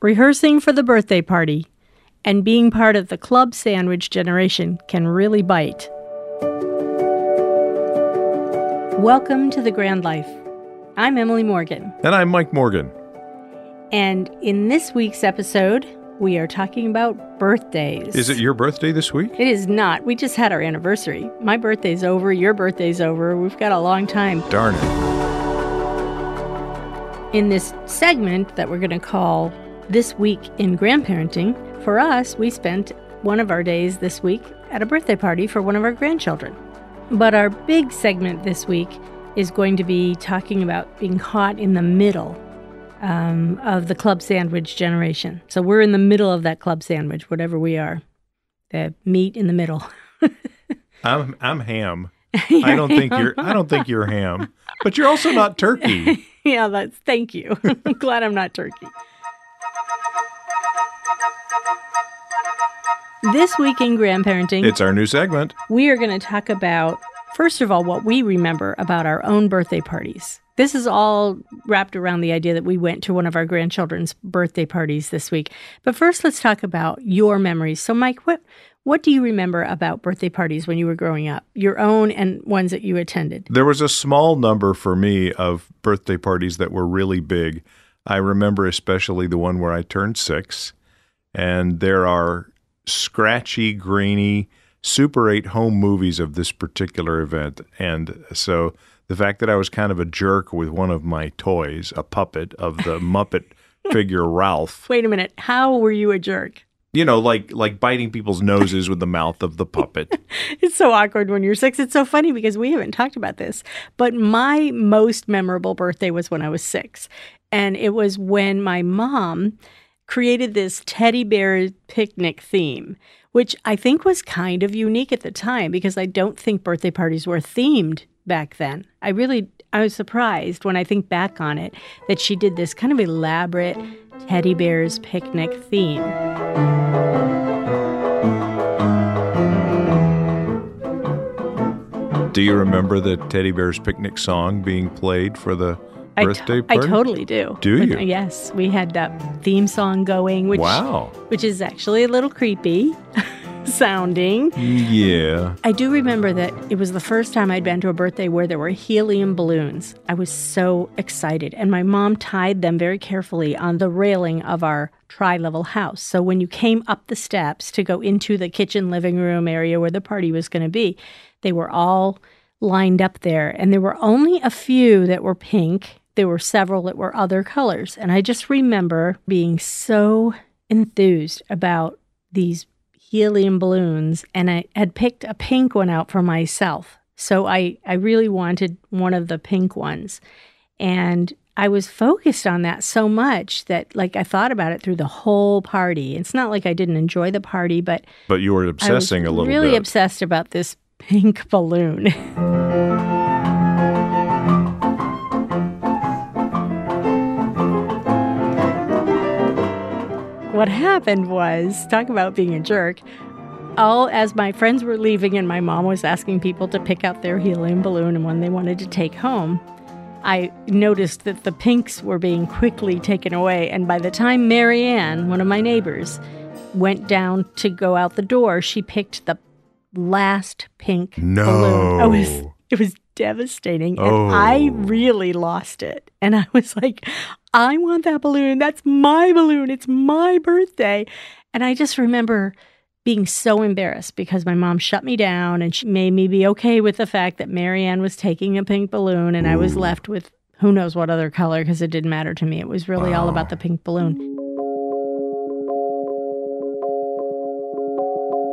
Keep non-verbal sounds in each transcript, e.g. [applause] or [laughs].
Rehearsing for the birthday party and being part of the club sandwich generation can really bite. Welcome to the Grand Life. I'm Emily Morgan. And I'm Mike Morgan. And in this week's episode, we are talking about birthdays. Is it your birthday this week? It is not. We just had our anniversary. My birthday's over, your birthday's over. We've got a long time. Darn it. In this segment that we're going to call This Week in Grandparenting, for us, we spent one of our days this week at a birthday party for one of our grandchildren. But our big segment this week is going to be talking about being caught in the middle um, of the club sandwich generation. So we're in the middle of that club sandwich, whatever we are, the meat in the middle. [laughs] I'm I'm ham. [laughs] I don't think you're I don't think you're ham, but you're also not turkey. [laughs] yeah, that's thank you. I'm glad I'm not turkey. This week in grandparenting, It's our new segment. we are going to talk about, first of all, what we remember about our own birthday parties. This is all wrapped around the idea that we went to one of our grandchildren's birthday parties this week. But first, let's talk about your memories. So, Mike, what what do you remember about birthday parties when you were growing up? Your own and ones that you attended. There was a small number for me of birthday parties that were really big. I remember especially the one where I turned 6 and there are scratchy, grainy Super 8 home movies of this particular event. And so the fact that I was kind of a jerk with one of my toys, a puppet of the [laughs] Muppet figure Rowlf, Wait a minute. How were you a jerk? you know, like like biting people's noses with the mouth of the puppet. [laughs] It's so awkward when you're six. It's so funny because we haven't talked about this. But my most memorable birthday was when I was six. And it was when my mom created this teddy bear picnic theme, which I think was kind of unique at the time because I don't think birthday parties were themed back then. I really, I was surprised when I think back on it that she did this kind of elaborate teddy bears picnic theme. Do you remember the Teddy Bear's Picnic song being played for the I birthday I totally do. Do you? Yes, we had that theme song going, which Wow. which is actually a little creepy [laughs] sounding. Yeah. I do remember that it was the first time I'd been to a birthday where there were helium balloons. I was so excited, and my mom tied them very carefully on the railing of our tri-level house. So when you came up the steps to go into the kitchen living room area where the party was going to be, they were all lined up there, and there were only a few that were pink. There were several that were other colors, and I just remember being so enthused about these helium balloons and I had picked a pink one out for myself. So I, I really wanted one of the pink ones. And I was focused on that so much that like I thought about it through the whole party. It's not like I didn't enjoy the party, but But you were obsessing a little really bit. obsessed about this pink balloon. [laughs] what happened was talk about being a jerk. All as my friends were leaving and my mom was asking people to pick out their helium balloon and one they wanted to take home, I noticed that the pinks were being quickly taken away. And by the time Marianne, one of my neighbors, went down to go out the door, she picked the last pink No. balloon. I was it was devastating. And Oh. I really lost it. And I was like, I want that balloon. That's my balloon. It's my birthday. And I just remember being so embarrassed because my mom shut me down and she made me be okay with the fact that Marianne was taking a pink balloon and I was left with who knows what other color because it didn't matter to me. It was really all about the pink balloon.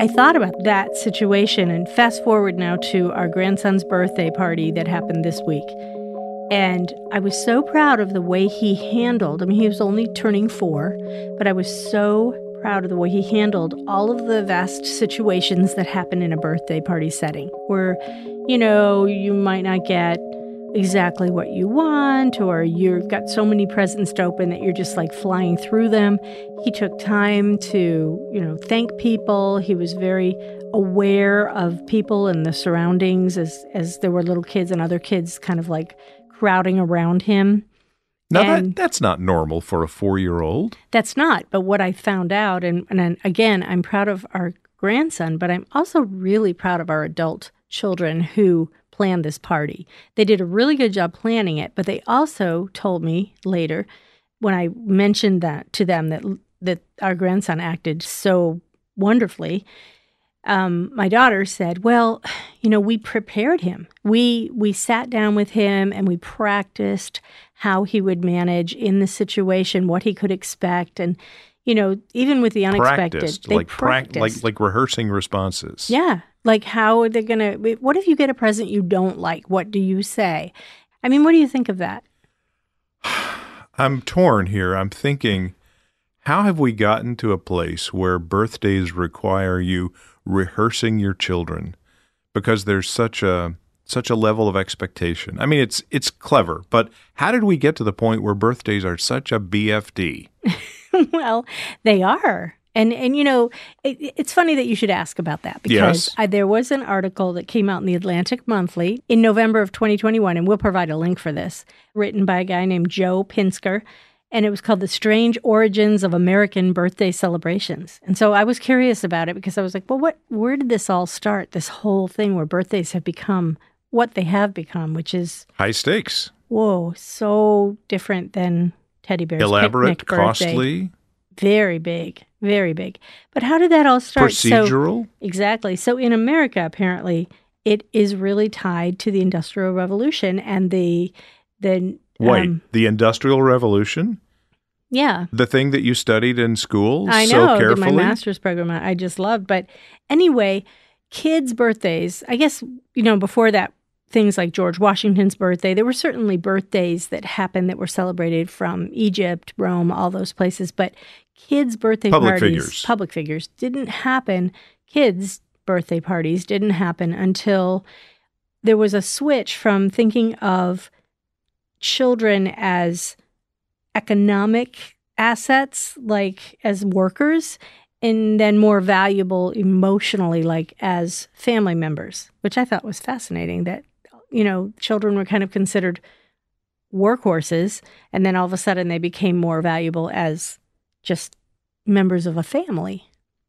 I thought about that situation and fast forward now to our grandson's birthday party that happened this week. And I was so proud of the way he handled. I mean, he was only turning four, but I was so proud of the way he handled all of the vast situations that happen in a birthday party setting where, you know, you might not get exactly what you want, or you've got so many presents to open that you're just like flying through them. He took time to, you know, thank people. He was very aware of people and the surroundings as as there were little kids and other kids kind of like crowding around him. Now that that's not normal for a four year old. That's not. But what I found out, and, and again, I'm proud of our grandson, but I'm also really proud of our adult children who planned this party. They did a really good job planning it, but they also told me later when I mentioned that to them that that our grandson acted so wonderfully. Um, my daughter said, "Well, you know, we prepared him. We we sat down with him and we practiced how he would manage in the situation, what he could expect, and you know, even with the unexpected, Practiced, they like prac- practiced. like like rehearsing responses. yeah, like how are they gonna? What if you get a present you don't like? What do you say? I mean, what do you think of that? [sighs] I'm torn here. I'm thinking, how have we gotten to a place where birthdays require you rehearsing your children because there's such a such a level of expectation. I mean, it's it's clever, but how did we get to the point where birthdays are such a BFD? [laughs] well, they are. And and you know, it, it's funny that you should ask about that because Yes. I, there was an article that came out in the Atlantic Monthly in November of 2021, and we'll provide a link for this, written by a guy named Joe Pinsker, and it was called "The Strange Origins of American Birthday Celebrations." And so I was curious about it because I was like, well, what? Where did this all start? This whole thing where birthdays have become what they have become, which is High stakes, whoa, so different than teddy bears, elaborate, costly, very big, very big. But how did that all start? So, procedural. exactly. So in America, apparently, it is really tied to the Industrial Revolution and the the Wait, um, the Industrial Revolution, yeah. the thing that you studied in school I know. did carefully. my master's program. I I just loved. But anyway, kids' birthdays. I guess you know before that, things like George Washington's birthday. There were certainly birthdays that happened that were celebrated from Egypt, Rome, all those places. But kids' birthday Public parties, figures. public figures, didn't happen. Kids' birthday parties didn't happen until there was a switch from thinking of children as economic assets, like as workers, and then more valuable emotionally, like as family members, which I thought was fascinating that, you know, children were kind of considered workhorses, and then all of a sudden they became more valuable as just members of a family.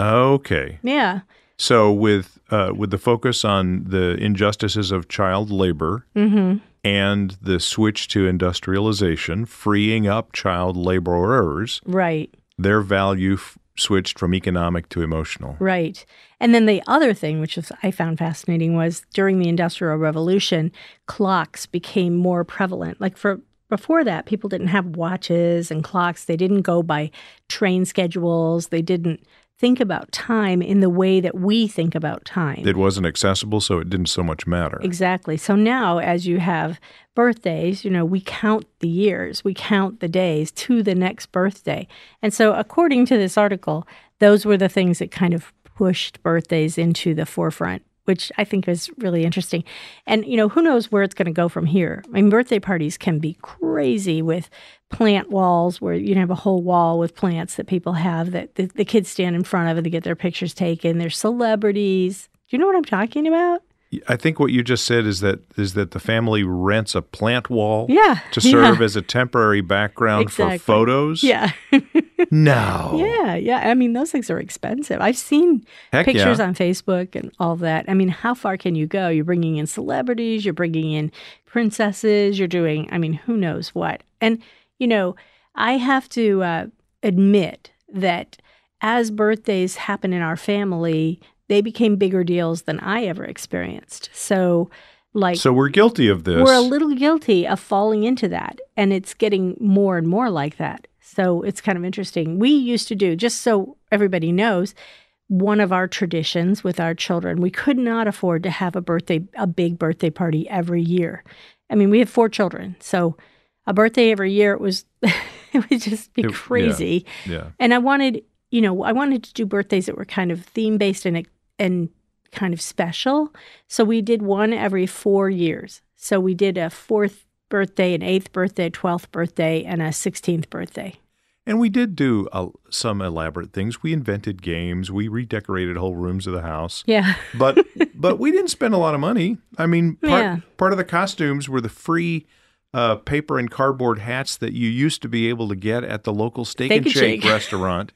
Okay. Yeah. So with uh, with the focus on the injustices of child labor Mm-hmm. And the switch to industrialization, freeing up child laborers, Right. their value f- switched from economic to emotional. Right. And then the other thing, which was, I found fascinating, was during the Industrial Revolution, clocks became more prevalent. Like for before that, people didn't have watches and clocks. They didn't go by train schedules. They didn't think about time in the way that we think about time. It wasn't accessible, so it didn't so much matter. Exactly. So now, as you have birthdays, you know, we count the years, we count the days to the next birthday. And so, according to this article, those were the things that kind of pushed birthdays into the forefront, which I think is really interesting. And, you know, who knows where it's going to go from here? I mean, birthday parties can be crazy with plant walls where you have a whole wall with plants that people have that the, the kids stand in front of and they get their pictures taken. They're celebrities. Do you know what I'm talking about? I think what you just said is that is that the family rents a plant wall Yeah. to serve yeah. as a temporary background Exactly. for photos. Yeah. [laughs] No. yeah. Yeah. I mean, those things are expensive. I've seen Heck pictures yeah. on Facebook and all that. I mean, how far can you go? You're bringing in celebrities, you're bringing in princesses, you're doing, I mean, who knows what. And, you know, I have to uh, admit that as birthdays happen in our family, they became bigger deals than I ever experienced. So, like, So we're guilty of this. we're a little guilty of falling into that and it's getting more and more like that so it's kind of interesting we used to do just so everybody knows one of our traditions with our children we could not afford to have a birthday a big birthday party every year i mean we have four children so a birthday every year it was [laughs] it would just be It- yeah. crazy yeah. and I wanted, you know, I wanted to do birthdays that were kind of theme based and and kind of special. So we did one every four years. So we did a fourth birthday, an eighth birthday, a twelfth birthday, and a sixteenth birthday. And we did do uh, some elaborate things. We invented games. We redecorated whole rooms of the house. Yeah, [laughs] But but we didn't spend a lot of money. I mean, part, Yeah. part of the costumes were the free uh, paper and cardboard hats that you used to be able to get at the local steak, Steak and and shake, Shake. restaurant.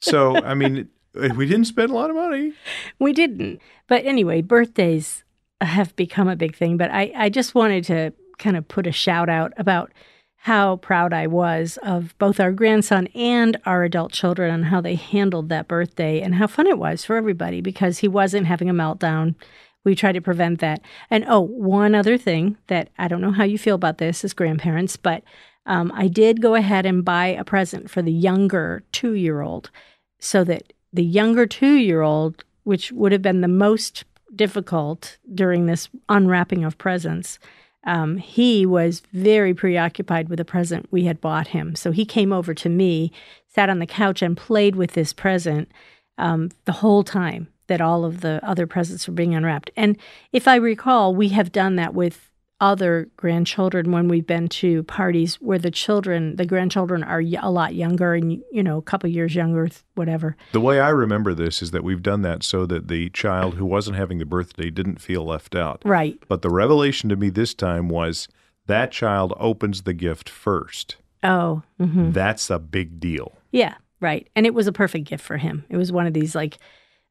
so, I mean, we didn't spend a lot of money. We didn't. But anyway, birthdays have become a big thing. But I, I just wanted to kind of put a shout out about how proud I was of both our grandson and our adult children and how they handled that birthday and how fun it was for everybody because he wasn't having a meltdown. We tried to prevent that. And oh, one other thing that I don't know how you feel about this as grandparents, but um, I did go ahead and buy a present for the younger two year old so that the younger two year old, which would have been the most difficult during this unwrapping of presents, um, he was very preoccupied with the present we had bought him. So he came over to me, sat on the couch, and played with this present um, the whole time that all of the other presents were being unwrapped. And if I recall, we have done that with other grandchildren when we've been to parties where the children, the grandchildren are a lot younger and, you know, a couple years younger, whatever. The way I remember this is that we've done that so that the child who wasn't having the birthday didn't feel left out. Right. But the revelation to me this time was that child opens the gift first. Oh, hmm That's a big deal. yeah, right. And it was a perfect gift for him. It was one of these like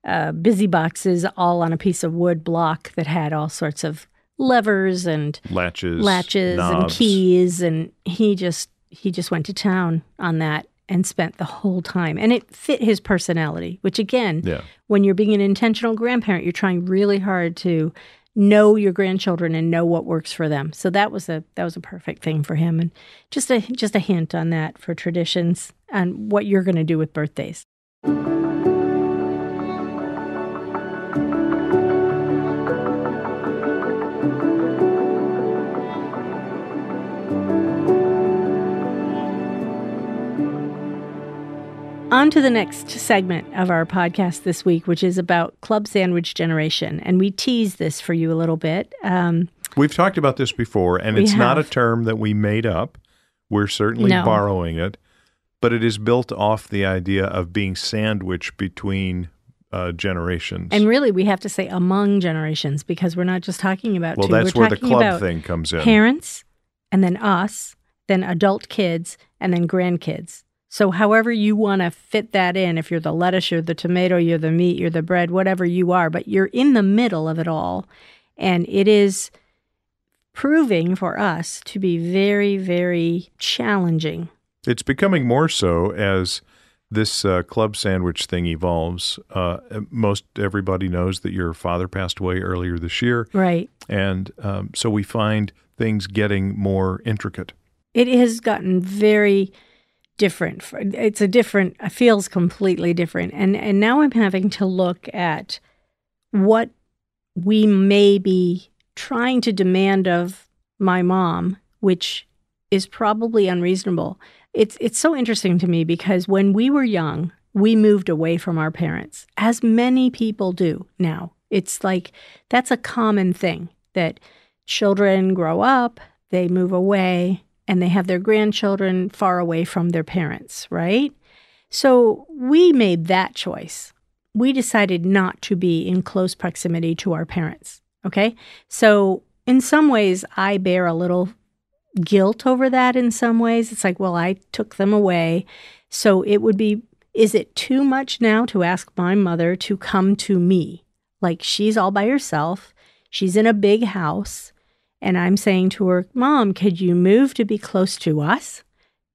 uh, busy boxes all on a piece of wood block that had all sorts of levers and Latches, latches and keys and he just he just went to town on that and spent the whole time. And it fit his personality which again Yeah. when you're being an intentional grandparent you're trying really hard to know your grandchildren and know what works for them. So that was a that was a perfect thing for him. And just a just a hint on that for traditions and what you're going to do with birthdays On to the next segment of our podcast this week, which is about club sandwich generation. And we tease this for you a little bit. Um, We've talked about this before, and it's not a term that we made up. We're certainly No. borrowing it, but it is built off the idea of being sandwiched between uh, generations. and really, we have to say among generations because we're not just talking about well, two. that's we're where the club thing comes in. parents, and then us, then adult kids, and then grandkids. So, however you want to fit that in, if you're the lettuce, you're the tomato, you're the meat, you're the bread, whatever you are, but you're in the middle of it all. And it is proving for us to be very, very challenging. It's becoming more so as this uh, club sandwich thing evolves. Uh, most everybody knows that your father passed away earlier this year, Right. and um, so we find things getting more intricate. It has gotten very different. It's a different, it feels completely different. And, and now I'm having to look at what we may be trying to demand of my mom, which is probably unreasonable. It's it's so interesting to me because when we were young, we moved away from our parents, as many people do now. It's like that's a common thing that children grow up, they move away, and they have their grandchildren far away from their parents, right? So we made that choice. We decided not to be in close proximity to our parents. Okay. So in some ways, I bear a little guilt over that in some ways. It's like, well, I took them away. So it would be, is it too much now to ask my mother to come to me? Like she's all by herself, she's in a big house. And I'm saying to her, Mom, could you move to be close to us?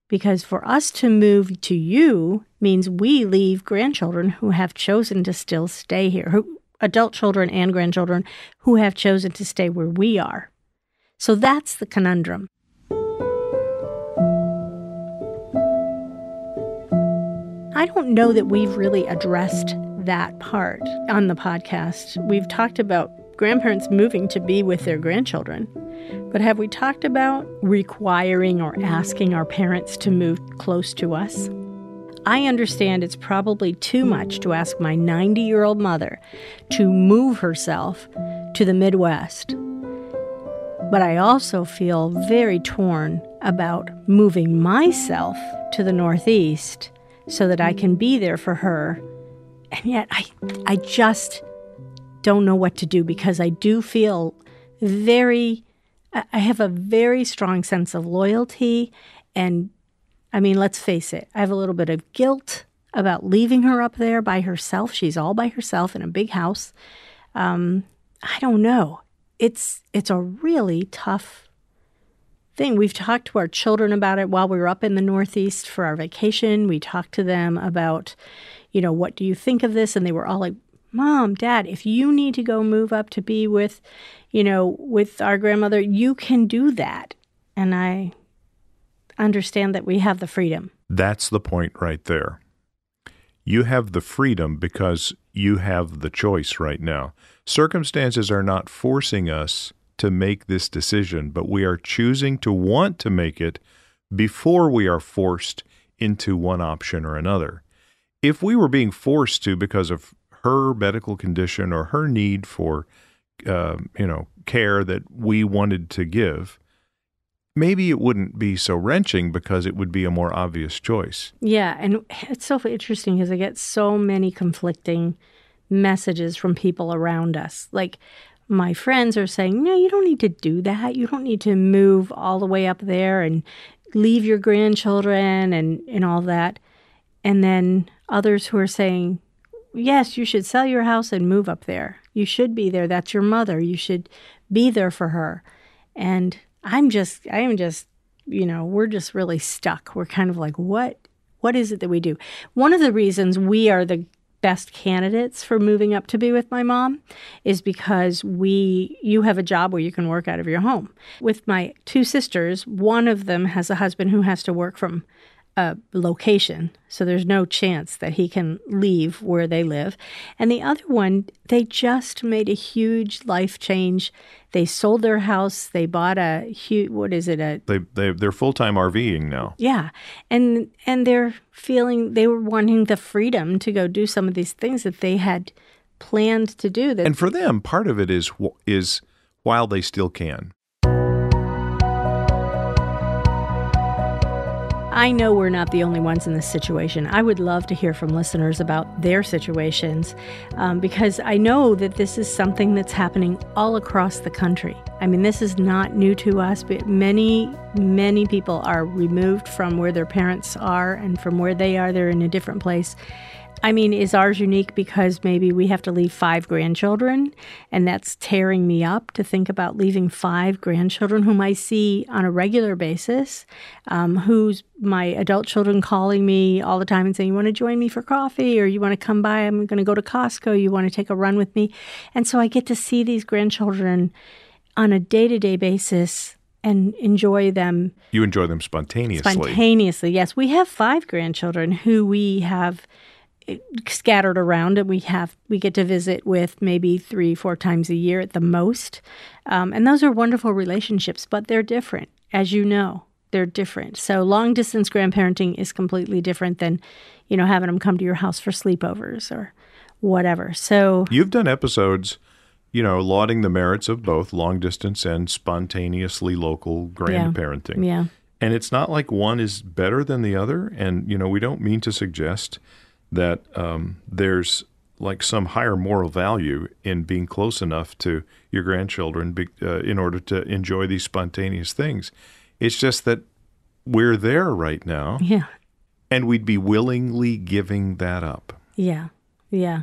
Because for us to move to you means we leave grandchildren who have chosen to still stay here, who, adult children and grandchildren who have chosen to stay where we are. So that's the conundrum. I don't know that we've really addressed that part on the podcast. We've talked about grandparents moving to be with their grandchildren, but have we talked about requiring or asking our parents to move close to us? I understand it's probably too much to ask my 90 year old mother to move herself to the Midwest. But I also feel very torn about moving myself to the Northeast so that I can be there for her. And yet I I just don't know what to do because I do feel very I I have a very strong sense of loyalty. And I mean, let's face it, I have a little bit of guilt about leaving her up there by herself. She's all by herself in a big house. Um, I don't know. It's it's a really tough thing. We've talked to our children about it while we were up in the Northeast for our vacation. We talked to them about, you know, what do you think of this? And they were all like, Mom, Dad, if you need to go move up to be with, you know, with our grandmother, you can do that. And I understand that we have the freedom. That's the point right there. You have the freedom because you have the choice right now. Circumstances are not forcing us to make this decision, but we are choosing to want to make it before we are forced into one option or another. If we were being forced to because of her medical condition or her need for, uh, you know, care that we wanted to give, maybe it wouldn't be so wrenching because it would be a more obvious choice. Yeah, and it's so interesting because I get so many conflicting messages from people around us. Like my friends are saying, "No, you don't need to do that. You don't need to move all the way up there and leave your grandchildren and and all that." And then others who are saying, "Yes, you should sell your house and move up there. You should be there. That's your mother. You should be there for her." And I'm just I am just, you know, we're just really stuck. We're kind of like, "What what is it that we do?" One of the reasons we are the best candidates for moving up to be with my mom is because we you have a job where you can work out of your home. With my two sisters, one of them has a husband who has to work from a location, so there's no chance that he can leave where they live. And the other one, they just made a huge life change. They sold their house, they bought a huge what is it a They they they're full time RVing now. yeah, and and they're feeling they were wanting the freedom to go do some of these things that they had planned to do. That And for them, part of it is is while they still can. I know we're not the only ones in this situation. I would love to hear from listeners about their situations um, because I know that this is something that's happening all across the country. I mean, this is not new to us, but many, many people are removed from where their parents are and from where they are, they're in a different place. I mean, is ours unique because maybe we have to leave five grandchildren and that's tearing me up to think about leaving five grandchildren whom I see on a regular basis, um, who's my adult children calling me all the time and saying, You want to join me for coffee or you want to come by? I'm going to go to Costco. You want to take a run with me? And so I get to see these grandchildren on a day to day basis and enjoy them You enjoy them spontaneously. spontaneously. Yes, we have five grandchildren who we have scattered around and we have we get to visit with maybe three four times a year at the most. Um, and those are wonderful relationships but they're different as you know. They're different. So long distance grandparenting is completely different than you know having them come to your house for sleepovers or whatever. So You've done episodes, you know, lauding the merits of both long distance and spontaneously local grandparenting. yeah. And it's not like one is better than the other. And, you know, we don't mean to suggest that um, there's like some higher moral value in being close enough to your grandchildren be, uh, in order to enjoy these spontaneous things. It's just that we're there right now yeah and we'd be willingly giving that up. Yeah, yeah.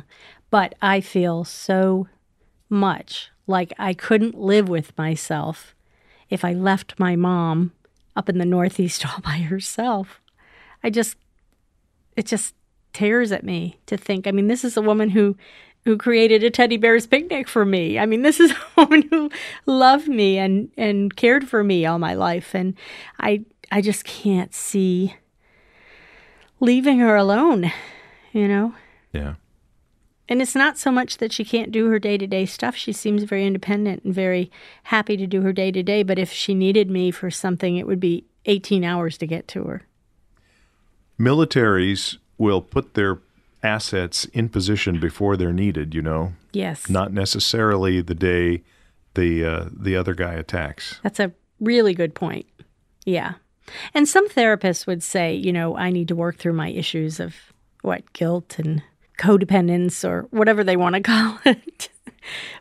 But I feel so much like I couldn't live with myself if I left my mom up in the Northeast [laughs] all by herself. I just, it just tears at me to think. I mean, this is a woman who. Who created a teddy bear's picnic for me? I mean, this is [laughs] a woman who loved me and and cared for me all my life, and I I just can't see leaving her alone. You know, Yeah. and it's not so much that she can't do her day to day stuff. She seems very independent and very happy to do her day to day. But if she needed me for something, it would be 18 hours to get to her. militaries will put their assets in position before they're needed, you know, Yes. not necessarily the day the uh, the other guy attacks. That's a really good point. Yeah. And some therapists would say, you know, I need to work through my issues of what guilt and codependence or whatever they want to call [laughs] it.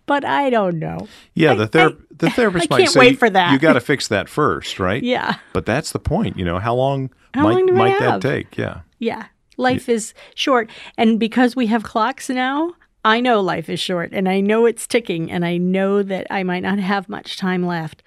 but I don't know. Yeah, the ther- I- the therapist I might say wait for that. you got to fix that first, right? [laughs] Yeah. But that's the point, you know. How long How might long might that take? Yeah. Yeah. Life is short. And because we have clocks now, I know life is short and I know it's ticking and I know that I might not have much time left.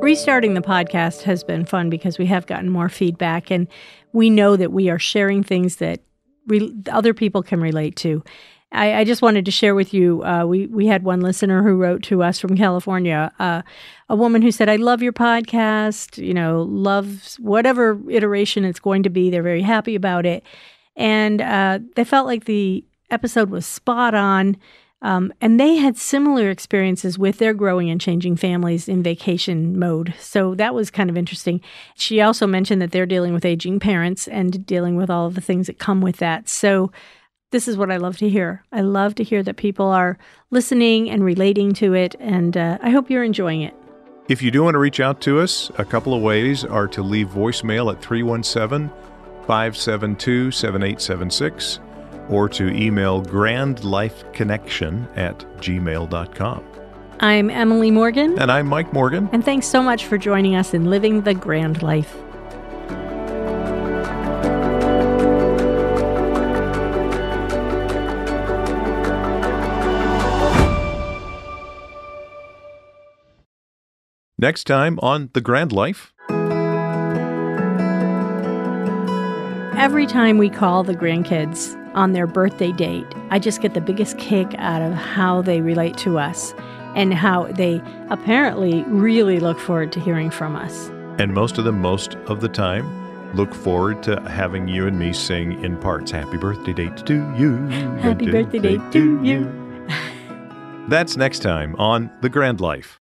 Restarting the podcast has been fun because we have gotten more feedback and we know that we are sharing things that re- other people can relate to. I, I just wanted to share with you. Uh, we we had one listener who wrote to us from California, uh, a woman who said, "I love your podcast. You know, loves whatever iteration it's going to be. They're very happy about it, and uh, they felt like the episode was spot on." Um, and they had similar experiences with their growing and changing families in vacation mode. So that was kind of interesting. She also mentioned that they're dealing with aging parents and dealing with all of the things that come with that. So this is what I love to hear. I love to hear that people are listening and relating to it. And uh, I hope you're enjoying it. If you do want to reach out to us, a couple of ways are to leave voicemail at 317 572 7876 or to email grandlifeconnection at gmail.com. I'm Emily Morgan. And I'm Mike Morgan. And thanks so much for joining us in Living the Grand Life. Next time on The Grand Life. Every time we call the grandkids on their birthday date, I just get the biggest kick out of how they relate to us and how they apparently really look forward to hearing from us. And most of them, most of the time, look forward to having you and me sing in parts Happy Birthday Date to you. Happy birthday date to you. [laughs] That's next time on The Grand Life.